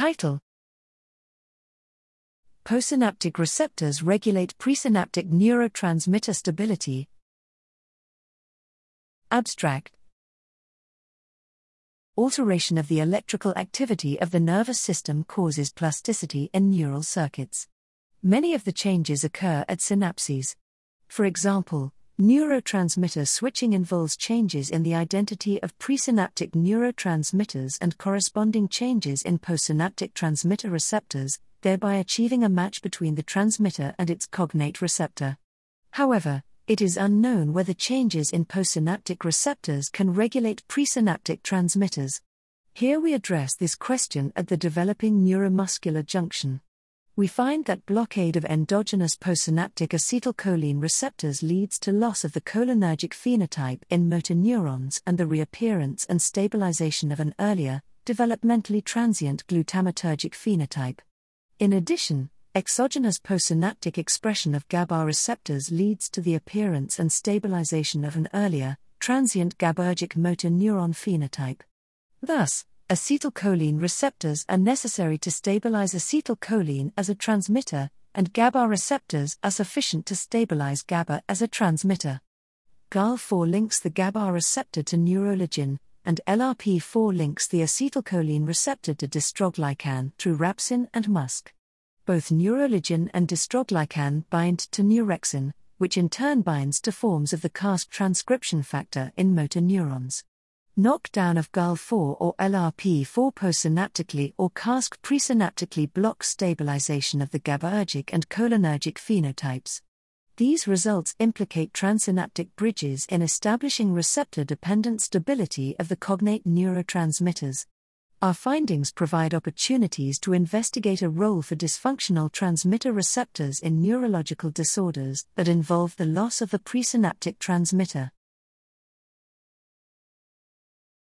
Title Postsynaptic receptors regulate presynaptic neurotransmitter stability. Abstract Alteration of the electrical activity of the nervous system causes plasticity in neural circuits. Many of the changes occur at synapses. For example, neurotransmitter switching involves changes in the identity of presynaptic neurotransmitters and corresponding changes in postsynaptic transmitter receptors, thereby achieving a match between the transmitter and its cognate receptor. However, it is unknown whether changes in postsynaptic receptors can regulate presynaptic transmitters. Here we address this question at the developing neuromuscular junction. We find that blockade of endogenous postsynaptic acetylcholine receptors leads to loss of the cholinergic phenotype in motor neurons and the reappearance and stabilization of an earlier, developmentally transient glutamatergic phenotype. In addition, exogenous postsynaptic expression of GABA receptors leads to the appearance and stabilization of an earlier, transient GABAergic motor neuron phenotype. Thus, acetylcholine receptors are necessary to stabilize acetylcholine as a transmitter, and GABA receptors are sufficient to stabilize GABA as a transmitter. GARLH4 links the GABA receptor to neuroligin, and LRP4 links the acetylcholine receptor to dystroglycan through rapsyn and MuSK. Both neuroligin and dystroglycan bind to neurexin, which in turn binds to forms of the CASK transcription factor in motor neurons. Knockdown of GARLH4 or LRP4 postsynaptically or CASK presynaptically blocks stabilization of the GABAergic and cholinergic phenotypes. These results implicate transsynaptic bridges in establishing receptor dependent stability of the cognate neurotransmitters. Our findings provide opportunities to investigate a role for dysfunctional transmitter receptors in neurological disorders that involve the loss of the presynaptic transmitter.